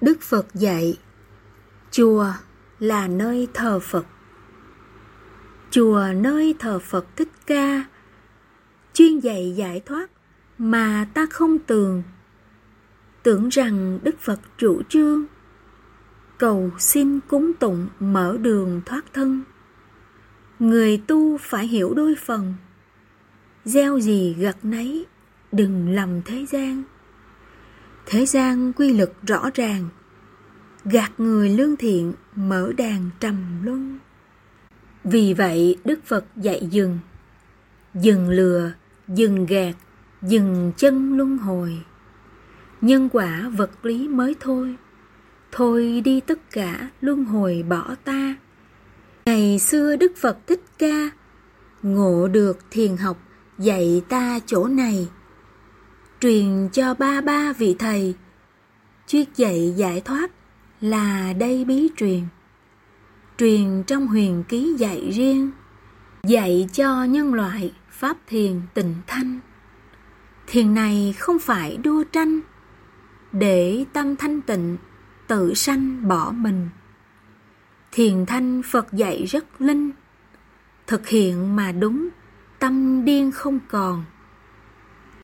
Đức Phật dạy, chùa là nơi thờ Phật. Chùa nơi thờ Phật Thích Ca, chuyên dạy giải thoát mà ta không tường. Tưởng rằng Đức Phật chủ trương, cầu xin cúng tụng mở đường thoát thân. Người tu phải hiểu đôi phần, gieo gì gặt nấy, đừng lầm thế gian. Thế gian quy lực rõ ràng, gạt người lương thiện mở đàn trầm luân. Vì vậy Đức Phật dạy dừng, dừng lừa, dừng gạt, dừng chân luân hồi. Nhân quả vật lý mới thôi, thôi đi tất cả luân hồi bỏ ta. Ngày xưa Đức Phật Thích Ca ngộ được thiền học dạy ta chỗ này truyền cho ba ba vị thầy. Chuyết dạy giải thoát là đây bí truyền. Truyền trong huyền ký dạy riêng, dạy cho nhân loại pháp thiền tình thanh. Thiền này không phải đua tranh, để tâm thanh tịnh, tự sanh bỏ mình. Thiền thanh phật dạy rất linh, thực hiện mà đúng, tâm điên không còn.